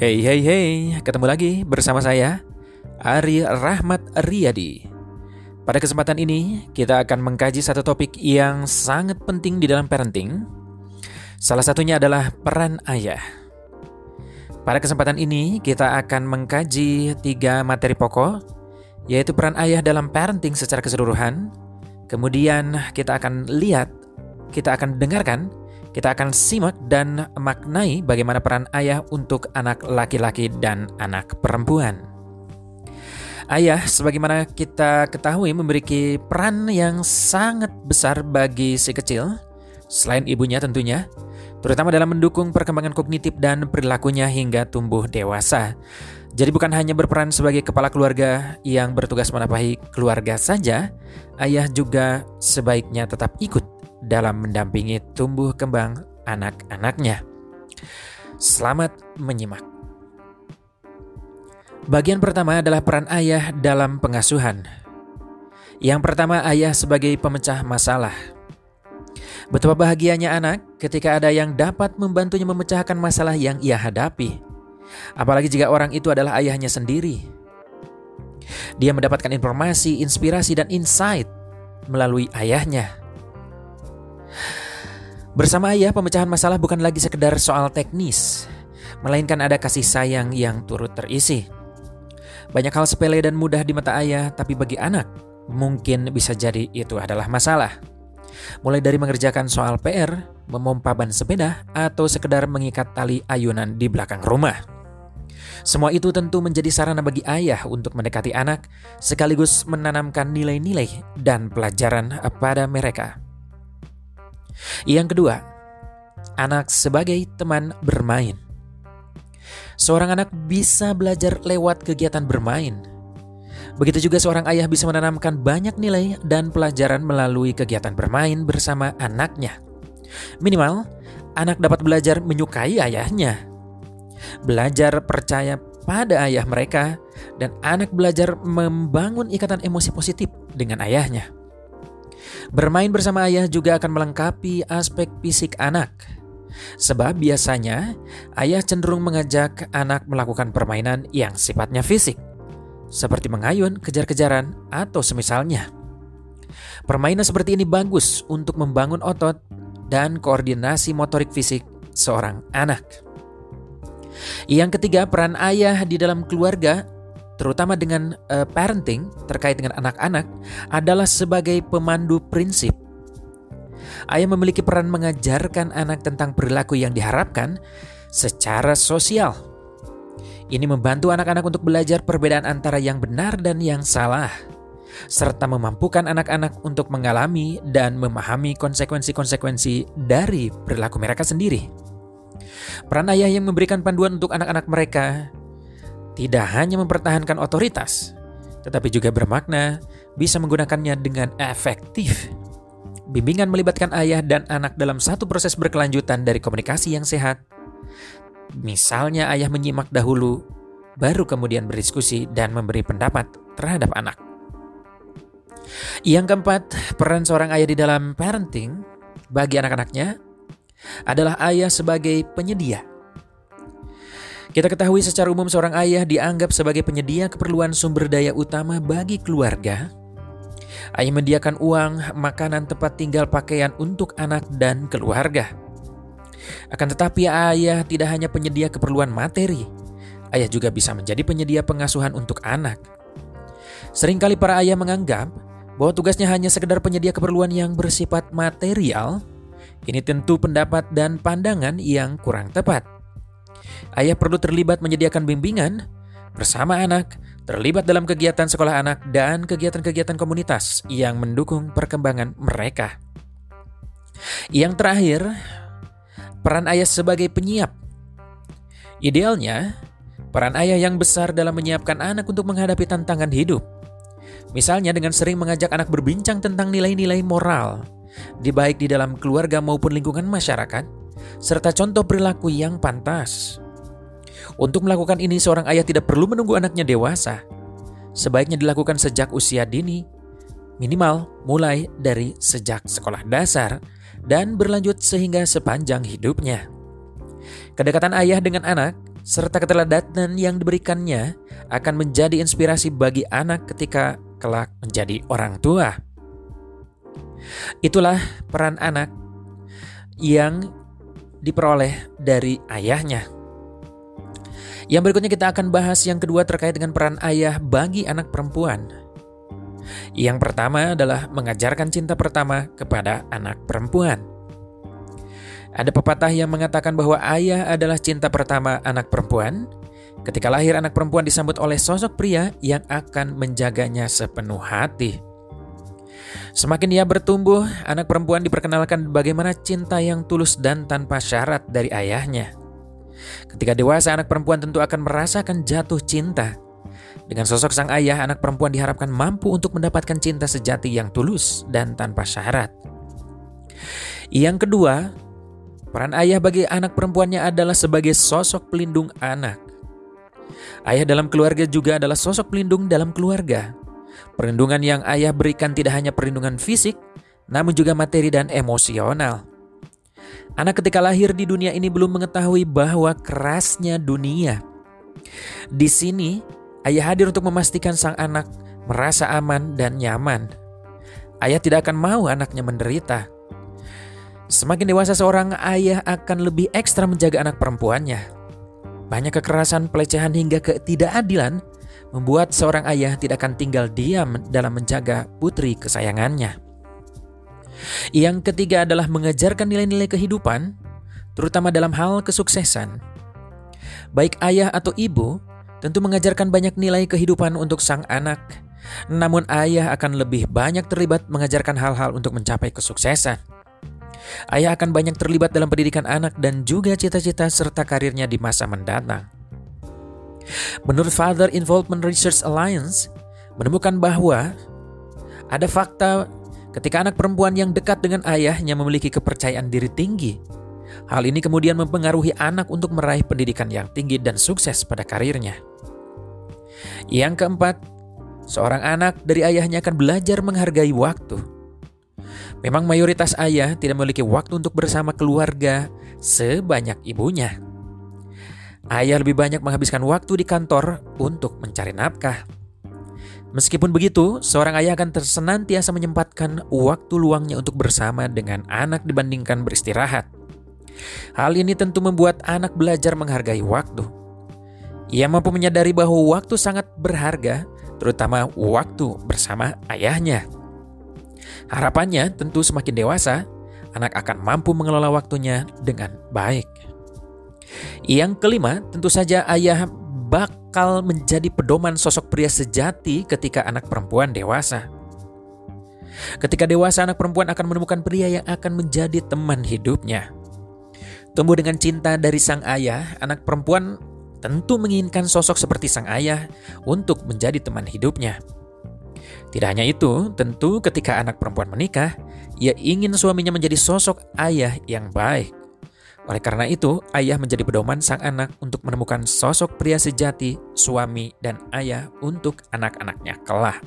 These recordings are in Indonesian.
Hey hey hey, ketemu lagi bersama saya Ari Rahmat Riyadi. Pada kesempatan ini kita akan mengkaji satu topik yang sangat penting di dalam parenting. Salah satunya adalah peran ayah. Pada kesempatan ini kita akan mengkaji tiga materi pokok, yaitu peran ayah dalam parenting secara keseluruhan. Kemudian kita akan lihat, kita akan dengarkan kita akan simak dan maknai bagaimana peran ayah untuk anak laki-laki dan anak perempuan. Ayah, sebagaimana kita ketahui, memiliki peran yang sangat besar bagi si kecil, selain ibunya tentunya, terutama dalam mendukung perkembangan kognitif dan perilakunya hingga tumbuh dewasa. Jadi bukan hanya berperan sebagai kepala keluarga yang bertugas menapahi keluarga saja, ayah juga sebaiknya tetap ikut dalam mendampingi tumbuh kembang anak-anaknya. Selamat menyimak. Bagian pertama adalah peran ayah dalam pengasuhan. Yang pertama, ayah sebagai pemecah masalah. Betapa bahagianya anak ketika ada yang dapat membantunya memecahkan masalah yang ia hadapi. Apalagi jika orang itu adalah ayahnya sendiri. Dia mendapatkan informasi, inspirasi, dan insight melalui ayahnya. Bersama ayah, pemecahan masalah bukan lagi sekedar soal teknis, melainkan ada kasih sayang yang turut terisi. Banyak hal sepele dan mudah di mata ayah, tapi bagi anak, mungkin bisa jadi itu adalah masalah. Mulai dari mengerjakan soal PR, memompa ban sepeda, atau sekedar mengikat tali ayunan di belakang rumah. Semua itu tentu menjadi sarana bagi ayah untuk mendekati anak, sekaligus menanamkan nilai-nilai dan pelajaran pada mereka. Yang kedua, anak sebagai teman bermain. Seorang anak bisa belajar lewat kegiatan bermain. Begitu juga seorang ayah bisa menanamkan banyak nilai dan pelajaran melalui kegiatan bermain bersama anaknya. Minimal, anak dapat belajar menyukai ayahnya, belajar percaya pada ayah mereka, dan anak belajar membangun ikatan emosi positif dengan ayahnya. Bermain bersama ayah juga akan melengkapi aspek fisik anak. Sebab biasanya ayah cenderung mengajak anak melakukan permainan yang sifatnya fisik, seperti mengayun, kejar-kejaran, atau semisalnya. Permainan seperti ini bagus untuk membangun otot dan koordinasi motorik fisik seorang anak. Yang ketiga, peran ayah di dalam keluarga terutama dengan uh, parenting terkait dengan anak-anak adalah sebagai pemandu prinsip. Ayah memiliki peran mengajarkan anak tentang perilaku yang diharapkan secara sosial. Ini membantu anak-anak untuk belajar perbedaan antara yang benar dan yang salah, serta memampukan anak-anak untuk mengalami dan memahami konsekuensi-konsekuensi dari perilaku mereka sendiri. Peran ayah yang memberikan panduan untuk anak-anak mereka tidak hanya mempertahankan otoritas, tetapi juga bermakna bisa menggunakannya dengan efektif. Bimbingan melibatkan ayah dan anak dalam satu proses berkelanjutan dari komunikasi yang sehat. Misalnya ayah menyimak dahulu, baru kemudian berdiskusi dan memberi pendapat terhadap anak. Yang keempat, peran seorang ayah di dalam parenting bagi anak-anaknya adalah ayah sebagai penyedia. Kita ketahui secara umum seorang ayah dianggap sebagai penyedia keperluan sumber daya utama bagi keluarga. Ayah menyediakan uang, makanan, tempat tinggal, pakaian untuk anak dan keluarga. Akan tetapi ayah tidak hanya penyedia keperluan materi, ayah juga bisa menjadi penyedia pengasuhan untuk anak. Seringkali para ayah menganggap bahwa tugasnya hanya sekedar penyedia keperluan yang bersifat material. Ini tentu pendapat dan pandangan yang kurang tepat. Ayah perlu terlibat menyediakan bimbingan bersama anak, terlibat dalam kegiatan sekolah anak dan kegiatan-kegiatan komunitas yang mendukung perkembangan mereka. Yang terakhir, peran ayah sebagai penyiap. Idealnya, peran ayah yang besar dalam menyiapkan anak untuk menghadapi tantangan hidup. Misalnya dengan sering mengajak anak berbincang tentang nilai-nilai moral, di baik di dalam keluarga maupun lingkungan masyarakat, serta contoh perilaku yang pantas. Untuk melakukan ini, seorang ayah tidak perlu menunggu anaknya dewasa. Sebaiknya dilakukan sejak usia dini, minimal mulai dari sejak sekolah dasar dan berlanjut sehingga sepanjang hidupnya. Kedekatan ayah dengan anak serta keteladanan yang diberikannya akan menjadi inspirasi bagi anak ketika kelak menjadi orang tua. Itulah peran anak yang diperoleh dari ayahnya. Yang berikutnya kita akan bahas yang kedua terkait dengan peran ayah bagi anak perempuan. Yang pertama adalah mengajarkan cinta pertama kepada anak perempuan. Ada pepatah yang mengatakan bahwa ayah adalah cinta pertama anak perempuan. Ketika lahir anak perempuan disambut oleh sosok pria yang akan menjaganya sepenuh hati. Semakin ia bertumbuh, anak perempuan diperkenalkan bagaimana cinta yang tulus dan tanpa syarat dari ayahnya. Ketika dewasa, anak perempuan tentu akan merasakan jatuh cinta. Dengan sosok sang ayah, anak perempuan diharapkan mampu untuk mendapatkan cinta sejati yang tulus dan tanpa syarat. Yang kedua, Peran ayah bagi anak perempuannya adalah sebagai sosok pelindung anak. Ayah dalam keluarga juga adalah sosok pelindung dalam keluarga. Perlindungan yang ayah berikan tidak hanya perlindungan fisik, namun juga materi dan emosional. Anak ketika lahir di dunia ini belum mengetahui bahwa kerasnya dunia. Di sini, ayah hadir untuk memastikan sang anak merasa aman dan nyaman. Ayah tidak akan mau anaknya menderita. Semakin dewasa seorang ayah akan lebih ekstra menjaga anak perempuannya. Banyak kekerasan, pelecehan hingga ketidakadilan membuat seorang ayah tidak akan tinggal diam dalam menjaga putri kesayangannya. Yang ketiga adalah mengajarkan nilai-nilai kehidupan, terutama dalam hal kesuksesan. Baik ayah atau ibu tentu mengajarkan banyak nilai kehidupan untuk sang anak, namun ayah akan lebih banyak terlibat mengajarkan hal-hal untuk mencapai kesuksesan. Ayah akan banyak terlibat dalam pendidikan anak dan juga cita-cita serta karirnya di masa mendatang. Menurut Father Involvement Research Alliance, menemukan bahwa ada fakta ketika anak perempuan yang dekat dengan ayahnya memiliki kepercayaan diri tinggi. Hal ini kemudian mempengaruhi anak untuk meraih pendidikan yang tinggi dan sukses pada karirnya. Yang keempat, seorang anak dari ayahnya akan belajar menghargai waktu. Memang mayoritas ayah tidak memiliki waktu untuk bersama keluarga sebanyak ibunya. Ayah lebih banyak menghabiskan waktu di kantor untuk mencari nafkah. Meskipun begitu, seorang ayah akan tersenantiasa menyempatkan waktu luangnya untuk bersama dengan anak dibandingkan beristirahat. Hal ini tentu membuat anak belajar menghargai waktu. Ia mampu menyadari bahwa waktu sangat berharga, terutama waktu bersama ayahnya. Harapannya tentu semakin dewasa, anak akan mampu mengelola waktunya dengan baik. Yang kelima, tentu saja ayah bakal menjadi pedoman sosok pria sejati ketika anak perempuan dewasa. Ketika dewasa, anak perempuan akan menemukan pria yang akan menjadi teman hidupnya. Tumbuh dengan cinta dari sang ayah, anak perempuan tentu menginginkan sosok seperti sang ayah untuk menjadi teman hidupnya. Tidak hanya itu, tentu ketika anak perempuan menikah, ia ingin suaminya menjadi sosok ayah yang baik. Oleh karena itu, ayah menjadi pedoman sang anak untuk menemukan sosok pria sejati, suami, dan ayah untuk anak-anaknya kelak.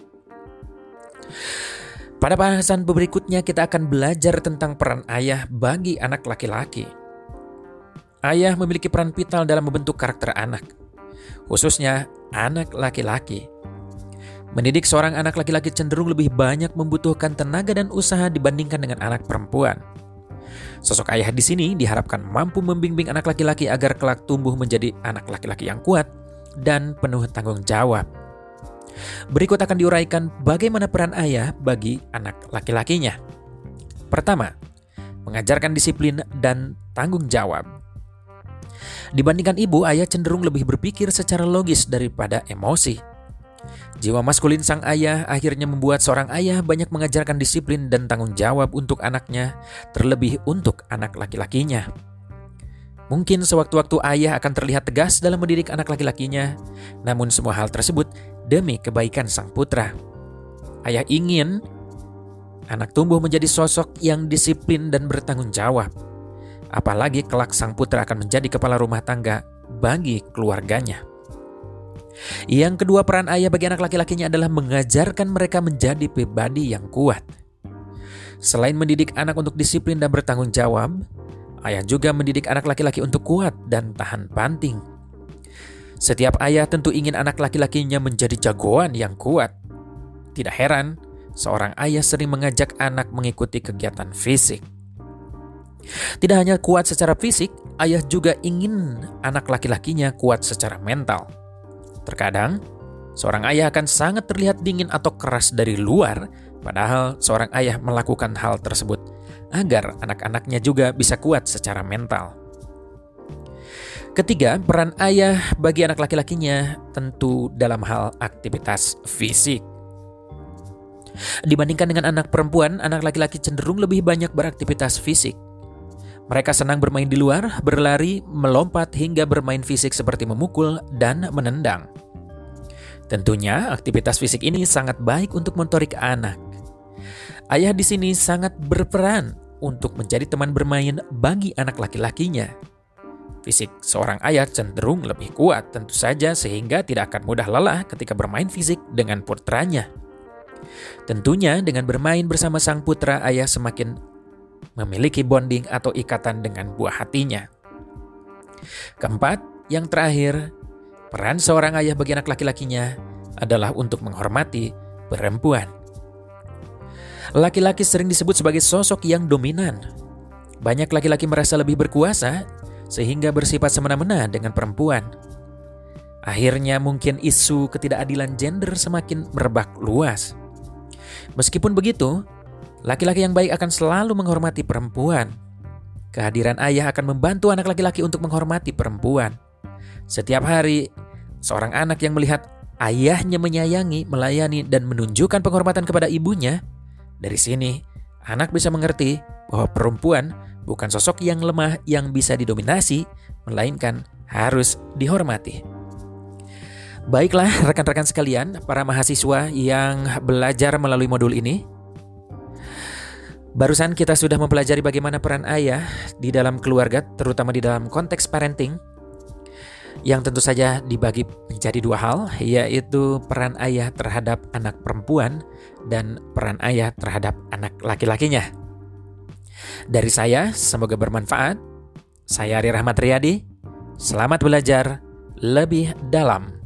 Pada bahasan berikutnya kita akan belajar tentang peran ayah bagi anak laki-laki. Ayah memiliki peran vital dalam membentuk karakter anak, khususnya anak laki-laki. Mendidik seorang anak laki-laki cenderung lebih banyak membutuhkan tenaga dan usaha dibandingkan dengan anak perempuan. Sosok ayah di sini diharapkan mampu membimbing anak laki-laki agar kelak tumbuh menjadi anak laki-laki yang kuat dan penuh tanggung jawab. Berikut akan diuraikan bagaimana peran ayah bagi anak laki-lakinya. Pertama, mengajarkan disiplin dan tanggung jawab. Dibandingkan ibu, ayah cenderung lebih berpikir secara logis daripada emosi. Jiwa maskulin sang ayah akhirnya membuat seorang ayah banyak mengajarkan disiplin dan tanggung jawab untuk anaknya, terlebih untuk anak laki-lakinya. Mungkin sewaktu-waktu ayah akan terlihat tegas dalam mendidik anak laki-lakinya, namun semua hal tersebut demi kebaikan sang putra. Ayah ingin anak tumbuh menjadi sosok yang disiplin dan bertanggung jawab. Apalagi kelak sang putra akan menjadi kepala rumah tangga bagi keluarganya. Yang kedua peran ayah bagi anak laki-lakinya adalah mengajarkan mereka menjadi pribadi yang kuat. Selain mendidik anak untuk disiplin dan bertanggung jawab, ayah juga mendidik anak laki-laki untuk kuat dan tahan banting. Setiap ayah tentu ingin anak laki-lakinya menjadi jagoan yang kuat. Tidak heran, seorang ayah sering mengajak anak mengikuti kegiatan fisik. Tidak hanya kuat secara fisik, ayah juga ingin anak laki-lakinya kuat secara mental. Terkadang, seorang ayah akan sangat terlihat dingin atau keras dari luar, padahal seorang ayah melakukan hal tersebut agar anak-anaknya juga bisa kuat secara mental. Ketiga, peran ayah bagi anak laki-lakinya tentu dalam hal aktivitas fisik. Dibandingkan dengan anak perempuan, anak laki-laki cenderung lebih banyak beraktivitas fisik. Mereka senang bermain di luar, berlari, melompat, hingga bermain fisik seperti memukul dan menendang. Tentunya, aktivitas fisik ini sangat baik untuk motorik anak. Ayah di sini sangat berperan untuk menjadi teman bermain bagi anak laki-lakinya. Fisik seorang ayah cenderung lebih kuat tentu saja sehingga tidak akan mudah lelah ketika bermain fisik dengan putranya. Tentunya dengan bermain bersama sang putra ayah semakin memiliki bonding atau ikatan dengan buah hatinya. Keempat, yang terakhir, peran seorang ayah bagi anak laki-lakinya adalah untuk menghormati perempuan. Laki-laki sering disebut sebagai sosok yang dominan. Banyak laki-laki merasa lebih berkuasa sehingga bersifat semena-mena dengan perempuan. Akhirnya mungkin isu ketidakadilan gender semakin merebak luas. Meskipun begitu, laki-laki yang baik akan selalu menghormati perempuan. Kehadiran ayah akan membantu anak laki-laki untuk menghormati perempuan. Setiap hari, seorang anak yang melihat ayahnya menyayangi, melayani, dan menunjukkan penghormatan kepada ibunya, dari sini anak bisa mengerti bahwa perempuan bukan sosok yang lemah yang bisa didominasi, melainkan harus dihormati. Baiklah, rekan-rekan sekalian, para mahasiswa yang belajar melalui modul ini, barusan kita sudah mempelajari bagaimana peran ayah di dalam keluarga, terutama di dalam konteks parenting, yang tentu saja dibagi menjadi dua hal, yaitu peran ayah terhadap anak perempuan dan peran ayah terhadap anak laki-lakinya. Dari saya, semoga bermanfaat. Saya Ari Rahmat Riyadi. Selamat belajar lebih dalam.